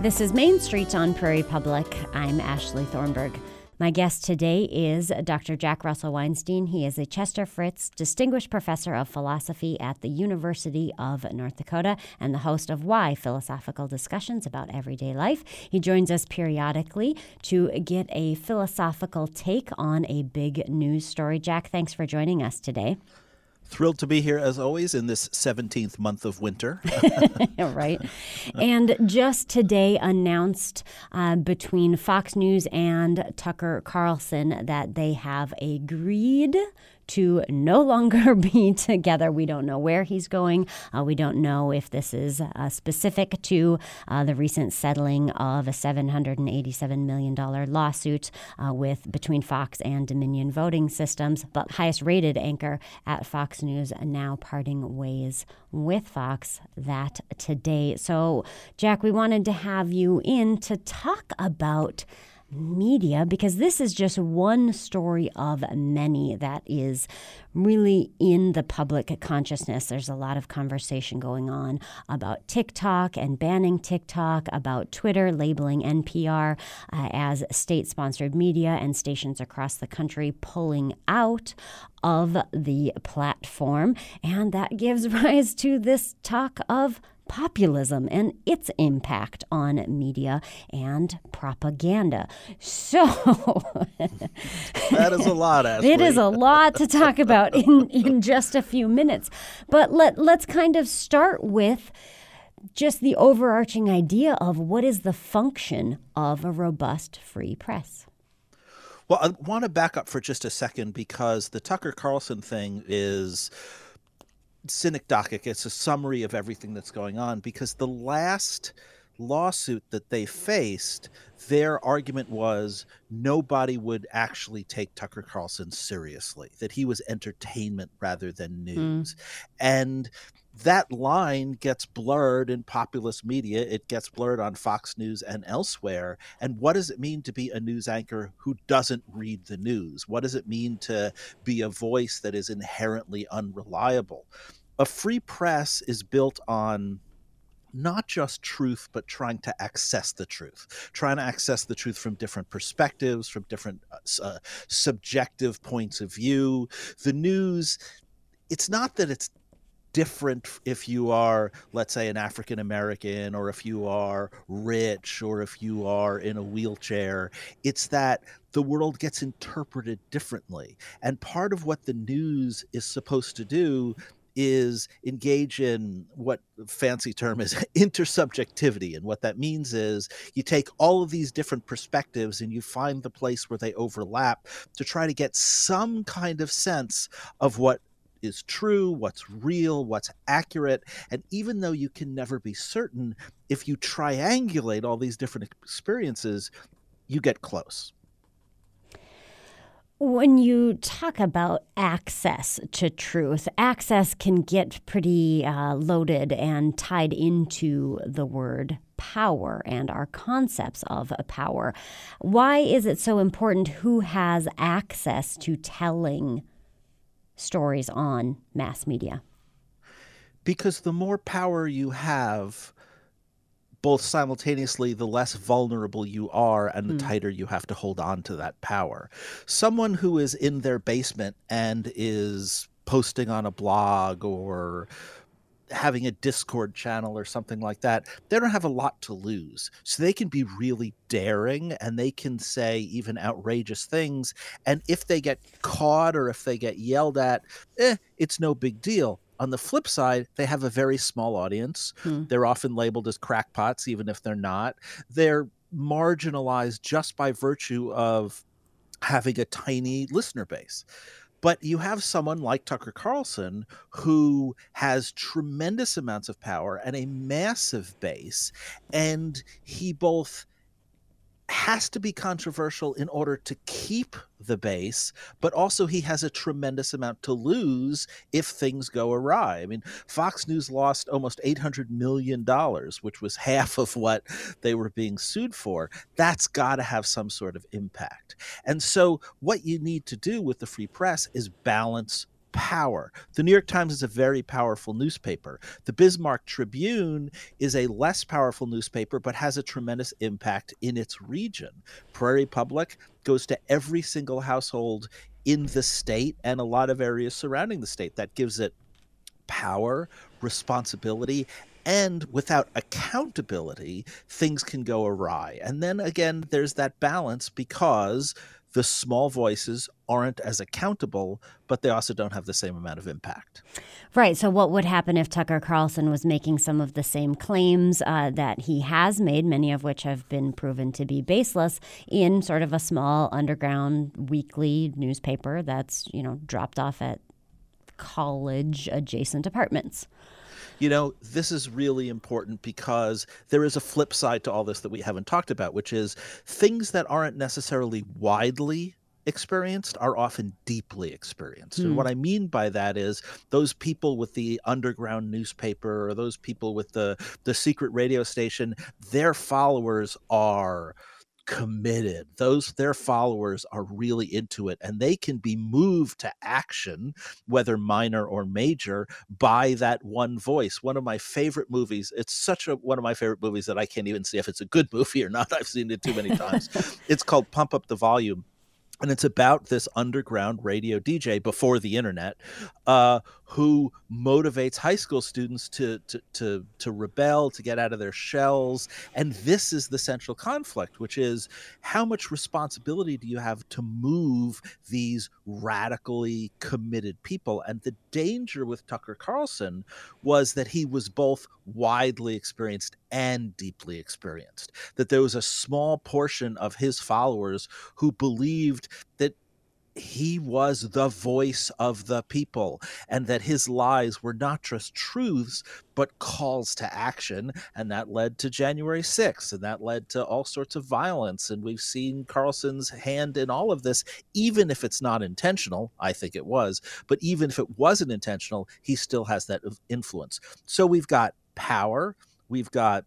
This is Main Street on Prairie Public. I'm Ashley Thornberg. My guest today is Dr. Jack Russell Weinstein. He is a Chester Fritz Distinguished Professor of Philosophy at the University of North Dakota and the host of Why Philosophical Discussions about Everyday Life. He joins us periodically to get a philosophical take on a big news story. Jack, thanks for joining us today. Thrilled to be here as always in this 17th month of winter. right. And just today announced uh, between Fox News and Tucker Carlson that they have agreed to no longer be together. We don't know where he's going. Uh, we don't know if this is uh, specific to uh, the recent settling of a $787 million lawsuit uh, with between Fox and Dominion Voting Systems. But highest rated anchor at Fox News now parting ways with Fox that today. So, Jack, we wanted to have you in to talk about media because this is just one story of many that is really in the public consciousness. There's a lot of conversation going on about TikTok and banning TikTok, about Twitter labeling NPR uh, as state sponsored media and stations across the country pulling out of the platform. And that gives rise to this talk of populism and its impact on media and propaganda. So that is a lot. Ashley. It is a lot to talk about in, in just a few minutes. But let let's kind of start with just the overarching idea of what is the function of a robust free press. Well, I want to back up for just a second because the Tucker Carlson thing is synecdochic. It's a summary of everything that's going on because the last lawsuit that they faced, their argument was nobody would actually take Tucker Carlson seriously, that he was entertainment rather than hmm. news. Mm. And that line gets blurred in populist media. It gets blurred on Fox News and elsewhere. And what does it mean to be a news anchor who doesn't read the news? What does it mean to be a voice that is inherently unreliable? a free press is built on not just truth, but trying to access the truth, trying to access the truth from different perspectives, from different uh, uh subjective points of view. The news, it's not that it's different if you are, let's say, an African American, or if you are rich, or if you are in a wheelchair. It's that the world gets interpreted differently. And part of what the news is supposed to do is engage in what fancy term is intersubjectivity and what that means is you take all of these different perspectives and you find the place where they overlap to try to get some kind of sense of what is true, what's real, what's accurate. And even though you can never be certain, if you triangulate all these different experiences, you get close. When you talk about access to truth, access can get pretty uh, loaded and tied into the word power and our concepts of power. Why is it so important who has access to telling stories on mass media? Because the more power you have, both simultaneously the less vulnerable you are and the mm. tighter you have to hold on to that power. Someone who is in their basement and is posting on a blog or having a Discord channel or something like that, they don't have a lot to lose. So they can be really daring and they can say even outrageous things. And if they get caught or if they get yelled at, eh, it's no big deal. On the flip side, they have a very small audience. Hmm. They're often labeled as crackpots, even if they're not. They're marginalized just by virtue of having a tiny listener base. But you have someone like Tucker Carlson who has tremendous amounts of power and a massive base, and he both has to be controversial in order to keep the base, but also he has a tremendous amount to lose if things go awry. I mean, Fox News lost almost $800 million, which was half of what they were being sued for. That's got to have some sort of impact. And so, what you need to do with the free press is balance power. The New York Times is a very powerful newspaper. The Bismarck Tribune is a less powerful newspaper, but has a tremendous impact in its region. Prairie Public goes to every single household in the state and a lot of areas surrounding the state. That gives it power, responsibility, and without accountability, things can go awry. And then again, there's that balance because the small voices aren't as accountable, but they also don't have the same amount of impact. Right. So, what would happen if Tucker Carlson was making some of the same claims uh, that he has made, many of which have been proven to be baseless, in sort of a small underground weekly newspaper that's, you know, dropped off at college adjacent apartments? You know, this is really important because there is a flip side to all this that we haven't talked about, which is things that aren't necessarily widely experienced are often deeply experienced. And what hmm. I mean by that is those people with the underground newspaper or those people with the the secret radio station, their followers are committed. Those their followers are really into it and they can be moved to action whether minor or major by that one voice. One of my favorite movies it's such a one of my favorite movies that i can't even see if it's a good movie or not. I've seen it too many times. It's called pump up the volume and it's about this underground radio DJ before the internet, uh, who motivates high school students to, to to to rebel, to get out of their shells. And this is the central conflict, which is how much responsibility do you have to move these radically committed people? And the danger with Tucker Carlson was that he was both widely experienced and deeply experienced. That there was a small portion of his followers who believed that he was the voice of the people and that his lies were not just truths but calls to action and that led to January 6th and that led to all sorts of violence and we've seen Carlson's hand in all of this even if it's not intentional I think it was but even if it wasn't intentional he still has that influence. So we've got power we've got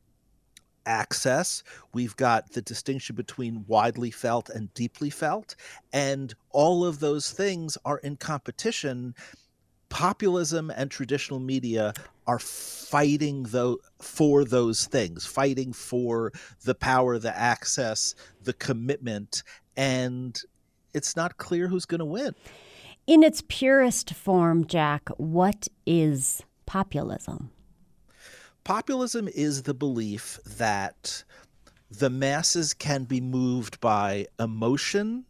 access. We've got the distinction between widely felt and deeply felt. And all of those things are in competition. Populism and traditional media are fighting though for those things, fighting for the power, the access, the commitment, and it's not clear who's going to win. In its purest form, Jack, what is populism? Populism is the belief that the masses can be moved by emotion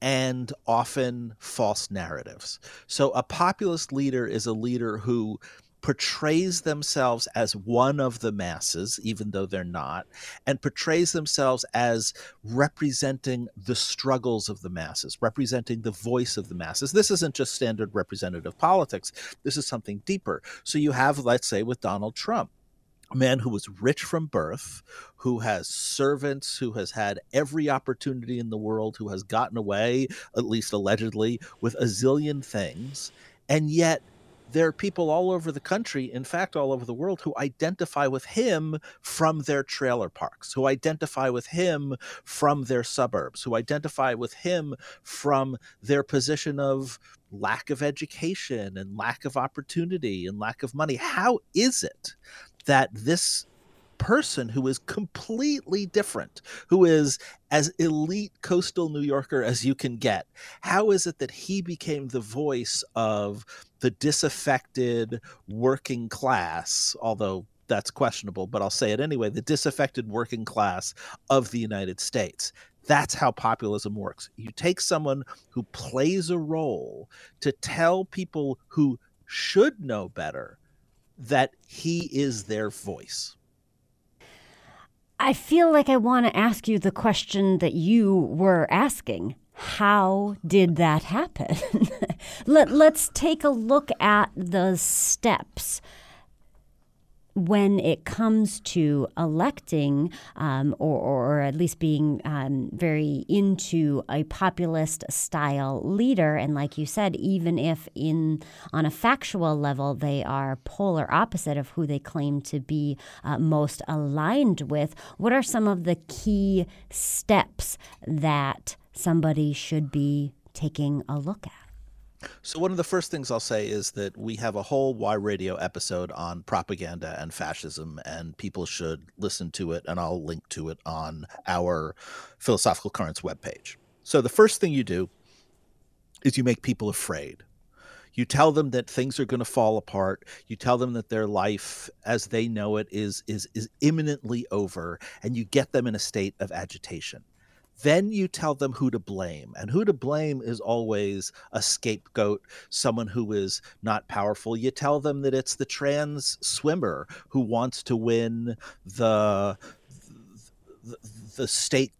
and often false narratives. So, a populist leader is a leader who portrays themselves as one of the masses, even though they're not, and portrays themselves as representing the struggles of the masses, representing the voice of the masses. This isn't just standard representative politics, this is something deeper. So, you have, let's say, with Donald Trump a man who was rich from birth, who has servants, who has had every opportunity in the world, who has gotten away, at least allegedly, with a zillion things. And yet, there are people all over the country, in fact, all over the world, who identify with him from their trailer parks, who identify with him from their suburbs, who identify with him from their position of lack of education and lack of opportunity and lack of money. How is it that this person who is completely different, who is as elite coastal New Yorker as you can get, how is it that he became the voice of the disaffected working class, although that's questionable, but I'll say it anyway the disaffected working class of the United States? That's how populism works. You take someone who plays a role to tell people who should know better that he is their voice. I feel like I want to ask you the question that you were asking. How did that happen? Let, let's take a look at the steps when it comes to electing um, or, or, at least being um, very into a populist style leader and like you said even if in on a factual level they are polar opposite of who they claim to be uh, most aligned with what are some of the key steps that somebody should be taking a look at So, one of the first things I'll say is that we have a whole Y Radio episode on propaganda and fascism, and people should listen to it, and I'll link to it on our Philosophical Currents webpage. So, the first thing you do is you make people afraid. You tell them that things are going to fall apart. You tell them that their life as they know it is is is imminently over and you get them in a state of agitation. Then you tell them who to blame. And who to blame is always a scapegoat, someone who is not powerful. You tell them that it's the trans swimmer who wants to win the the, the state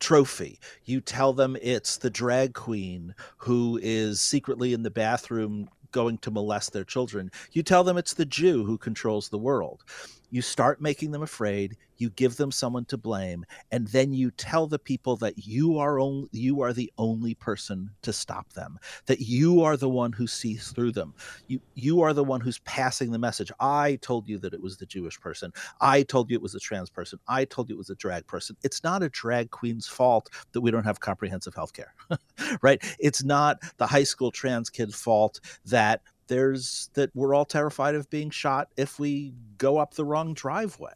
trophy. You tell them it's the drag queen who is secretly in the bathroom going to molest their children. You tell them it's the Jew who controls the world. You start making them afraid, you give them someone to blame, and then you tell the people that you are only you are the only person to stop them, that you are the one who sees through them. You you are the one who's passing the message. I told you that it was the Jewish person. I told you it was a trans person. I told you it was a drag person. It's not a drag queen's fault that we don't have comprehensive health care. right? It's not the high school trans kid's fault that there's that we're all terrified of being shot if we go up the wrong driveway.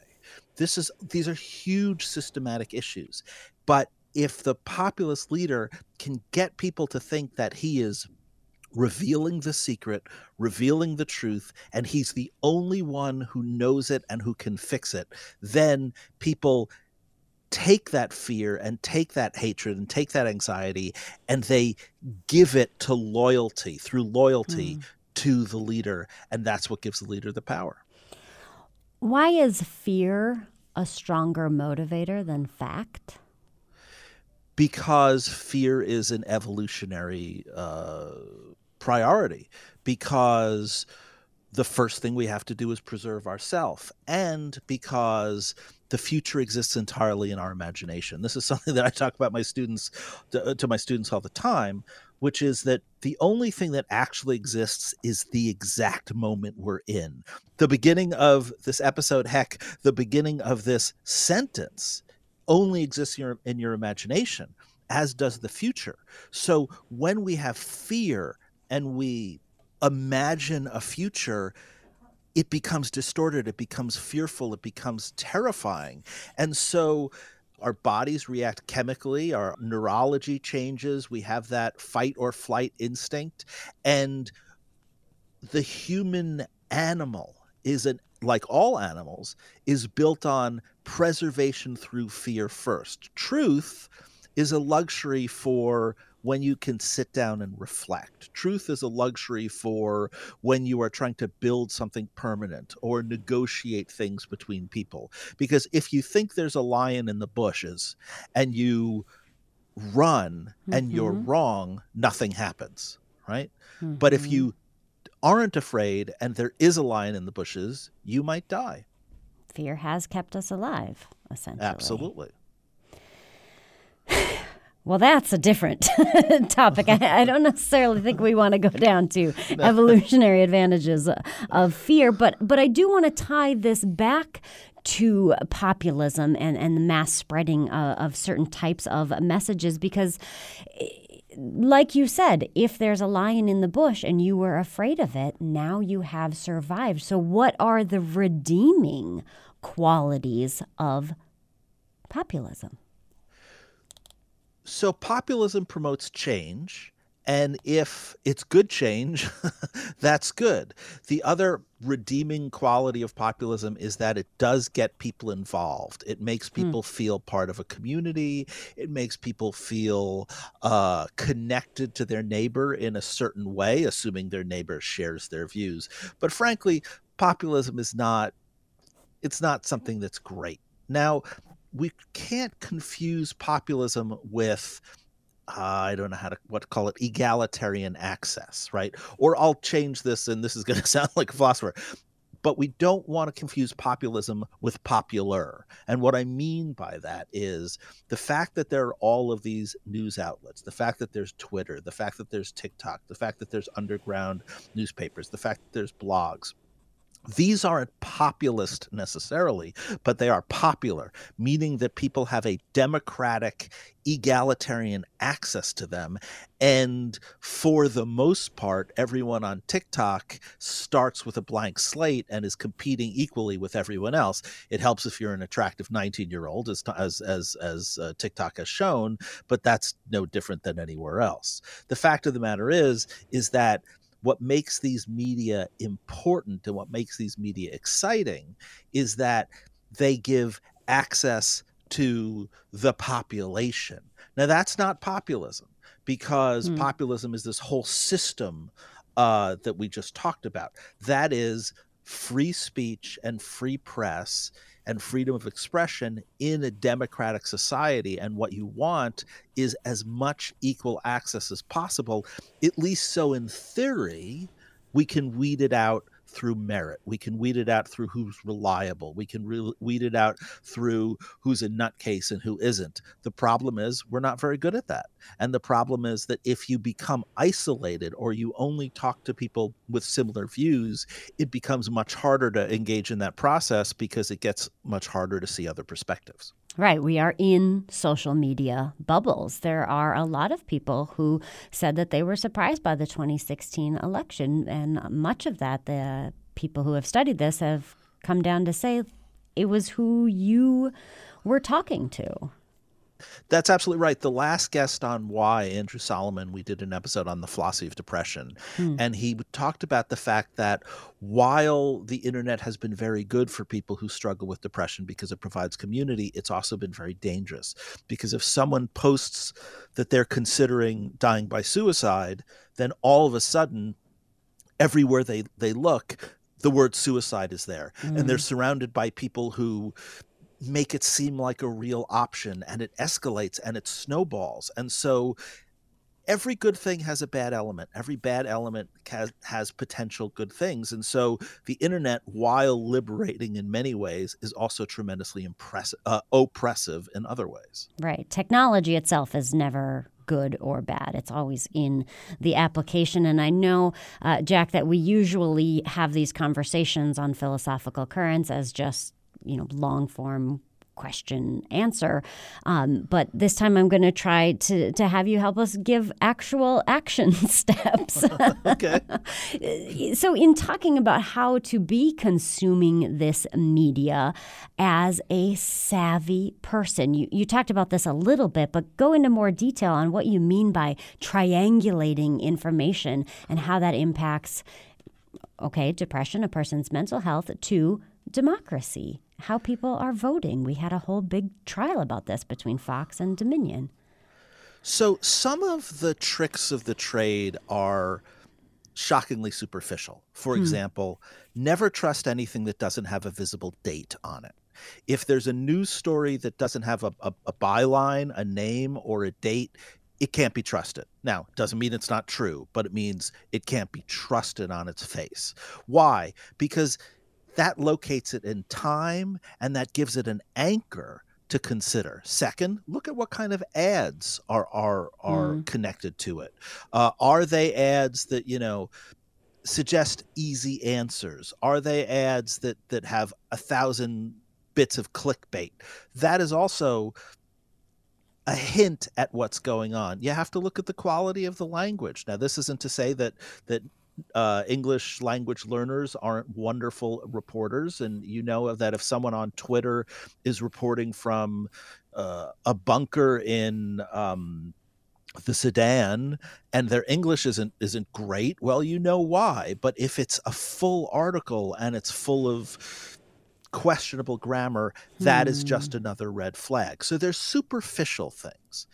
This is these are huge systematic issues. But if the populist leader can get people to think that he is revealing the secret, revealing the truth, and he's the only one who knows it and who can fix it, then people take that fear and take that hatred and take that anxiety and they give it to loyalty through loyalty mm to the leader, and that's what gives the leader the power. Why is fear a stronger motivator than fact? Because fear is an evolutionary uh, priority. Because the first thing we have to do is preserve ourself, and because the future exists entirely in our imagination. This is something that I talk about my students to, to my students all the time which is that the only thing that actually exists is the exact moment we're in. The beginning of this episode, heck, the beginning of this sentence only exists in your, in your imagination, as does the future. So when we have fear and we imagine a future, it becomes distorted, it becomes fearful, it becomes terrifying. And so our bodies react chemically, our neurology changes, we have that fight or flight instinct. And the human animal is an like all animals is built on preservation through fear first. Truth is a luxury for when you can sit down and reflect. Truth is a luxury for when you are trying to build something permanent or negotiate things between people. Because if you think there's a lion in the bushes and you run mm-hmm. and you're mm-hmm. wrong, nothing happens, right? Mm-hmm. But if mm-hmm. you aren't afraid and there is a lion in the bushes, you might die. Fear has kept us alive, essentially. Absolutely. Well, that's a different topic. I, I, don't necessarily think we want to go down to evolutionary advantages of fear, but but I do want to tie this back to populism and, and the mass spreading uh, of certain types of messages because like you said, if there's a lion in the bush and you were afraid of it, now you have survived. So, what are the redeeming qualities of populism? So populism promotes change. And if it's good change, that's good. The other redeeming quality of populism is that it does get people involved. It makes hmm. people mm. feel part of a community. It makes people feel uh, connected to their neighbor in a certain way, assuming their neighbor shares their views. But frankly, populism is not. It's not something that's great. Now, we can't confuse populism with uh, I don't know how to what to call it egalitarian access, right? Or I'll change this, and this is going to sound like a philosopher, but we don't want to confuse populism with popular. And what I mean by that is the fact that there are all of these news outlets, the fact that there's Twitter, the fact that there's TikTok, the fact that there's underground newspapers, the fact that there's blogs these aren't populist necessarily, but they are popular, meaning that people have a democratic, egalitarian access to them. And for the most part, everyone on TikTok starts with a blank slate and is competing equally with everyone else. It helps if you're an attractive 19 year old, as, as, as, as uh, TikTok has shown, but that's no different than anywhere else. The fact of the matter is, is that what makes these media important and what makes these media exciting is that they give access to the population. Now, that's not populism because mm. populism is this whole system uh, that we just talked about. That is free speech and free press and freedom of expression in a democratic society. And what you want is as much equal access as possible, at least so in theory, we can weed it out through merit. We can weed it out through who's reliable. We can re- weed it out through who's a nutcase and who isn't. The problem is we're not very good at that. And the problem is that if you become isolated or you only talk to people with similar views, it becomes much harder to engage in that process because it gets much harder to see other perspectives. Right. We are in social media bubbles. There are a lot of people who said that they were surprised by the 2016 election. And much of that, the people who have studied this have come down to say it was who you were talking to. That's absolutely right. The last guest on Why, Andrew Solomon, we did an episode on the philosophy of depression. Hmm. And he talked about the fact that while the internet has been very good for people who struggle with depression because it provides community, it's also been very dangerous. Because if someone posts that they're considering dying by suicide, then all of a sudden, everywhere they, they look, the word suicide is there. Mm. And they're hmm. surrounded by people who make it seem like a real option and it escalates and it snowballs. And so every good thing has a bad element. Every bad element has, has potential good things. And so the internet, while liberating in many ways, is also tremendously impressive, uh, oppressive in other ways. Right. Technology itself is never good or bad. It's always in the application. And I know, uh, Jack, that we usually have these conversations on philosophical currents as just you know long form question answer. Um, but this time I'm going to try to, to have you help us give actual action steps. okay. so, in talking about how to be consuming this media as a savvy person, you, you talked about this a little bit, but go into more detail on what you mean by triangulating information and how that impacts, okay, depression, a person's mental health, to democracy how people are voting. We had a whole big trial about this between Fox and Dominion. So some of the tricks of the trade are shockingly superficial. For hmm. example, never trust anything that doesn't have a visible date on it. If there's a news story that doesn't have a, a, a byline, a name, or a date, it can't be trusted. Now, doesn't mean it's not true, but it means it can't be trusted on its face. Why? Because that locates it in time and that gives it an anchor to consider. Second, look at what kind of ads are are are mm. connected to it. Uh, are they ads that you know suggest easy answers? Are they ads that that have a thousand bits of clickbait? That is also a hint at what's going on. You have to look at the quality of the language. Now, this isn't to say that that uh, English language learners aren't wonderful reporters, and you know that if someone on Twitter is reporting from uh, a bunker in um, the Sudan and their English isn't isn't great, well, you know why. But if it's a full article and it's full of questionable grammar, that hmm. is just another red flag. So there's superficial things.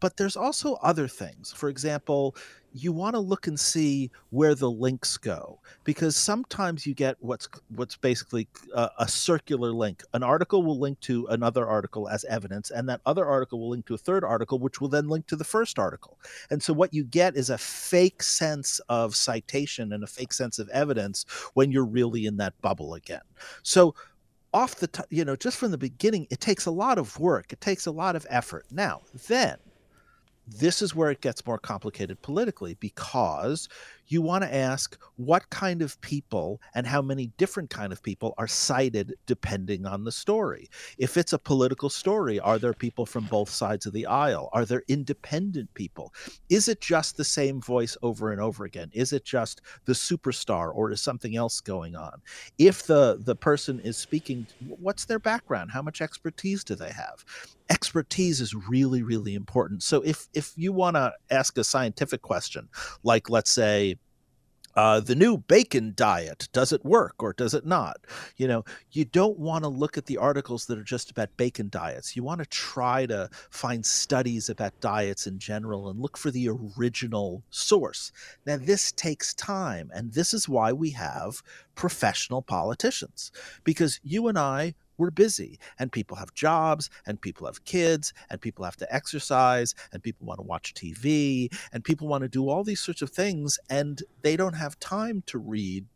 But there's also other things. For example, you want to look and see where the links go because sometimes you get what's what's basically a, a, circular link. An article will link to another article as evidence and that other article will link to a third article which will then link to the first article. And so what you get is a fake sense of citation and a fake sense of evidence when you're really in that bubble again. So off the t- you know just from the beginning it takes a lot of work it takes a lot of effort. Now then this is where it gets more complicated politically because you want to ask what kind of people and how many different kind of people are cited depending on the story. If it's a political story are there people from both sides of the aisle? Are there independent people? Is it just the same voice over and over again? Is it just the superstar or is something else going on? If the the person is speaking what's their background? How much expertise do they have expertise is really really important. So if if you want to ask a scientific question like let's say uh, the new bacon diet does it work or does it not? You know you don't want to look at the articles that are just about bacon diets. You want to try to find studies about diets in general and look for the original source. Now this takes time and this is why we have professional politicians because you and i we're busy and people have jobs and people have kids and people have to exercise and people want to watch TV and people want to do all these sorts of things and they don't have time to read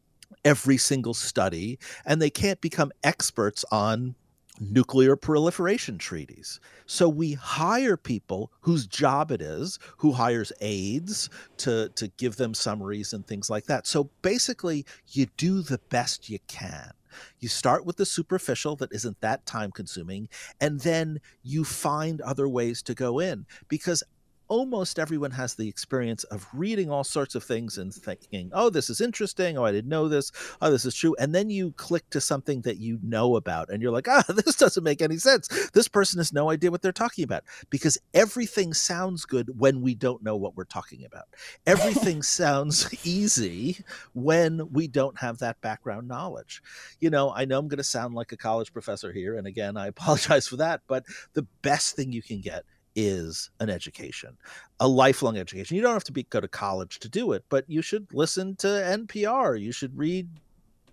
every single study and they can't become experts on nuclear proliferation treaties. So we hire people whose job it is, who hires aides to, to give them summaries and things like that. So basically, you do the best you can. You start with the superficial that isn't that time consuming, and then you find other ways to go in because almost everyone has the experience of reading all sorts of things and thinking, oh, this is interesting. Oh, I didn't know this. Oh, this is true. And then you click to something that you know about and you're like, ah, this doesn't make any sense. This person has no idea what they're talking about because everything sounds good when we don't know what we're talking about. Everything sounds easy when we don't have that background knowledge. You know, I know I'm going to sound like a college professor here. And again, I apologize for that. But the best thing you can get is an education, a lifelong education. You don't have to be, go to college to do it, but you should listen to NPR. You should read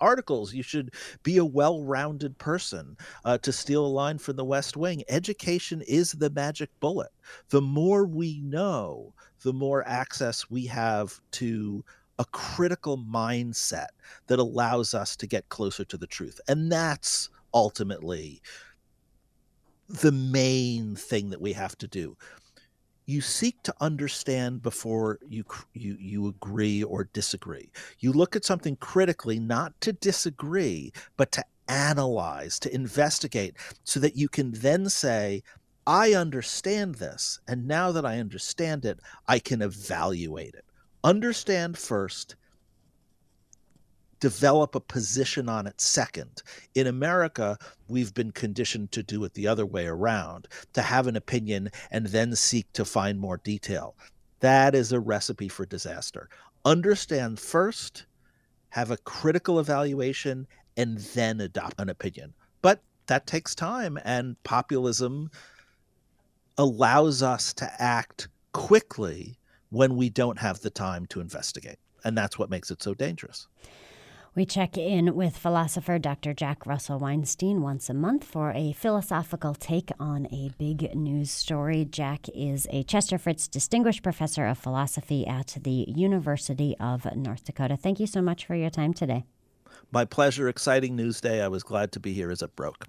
articles. You should be a well rounded person. Uh, to steal a line from the West Wing, education is the magic bullet. The more we know, the more access we have to a critical mindset that allows us to get closer to the truth. And that's ultimately the main thing that we have to do. You seek to understand before you you you agree or disagree. You look at something critically, not to disagree, but to analyze, to investigate, so that you can then say, I understand this, and now that I understand it, I can evaluate it. Understand first, develop a position on it second. In America, we've been conditioned to do it the other way around, to have an opinion and then seek to find more detail. That is a recipe for disaster. Understand first, have a critical evaluation, and then adopt an opinion. But that takes time, and populism allows us to act quickly when we don't have the time to investigate. And that's what makes it so dangerous. We check in with philosopher Dr. Jack Russell Weinstein once a month for a philosophical take on a big news story. Jack is a Chester Fritz Distinguished Professor of Philosophy at the University of North Dakota. Thank you so much for your time today. My pleasure. Exciting news day. I was glad to be here as it broke.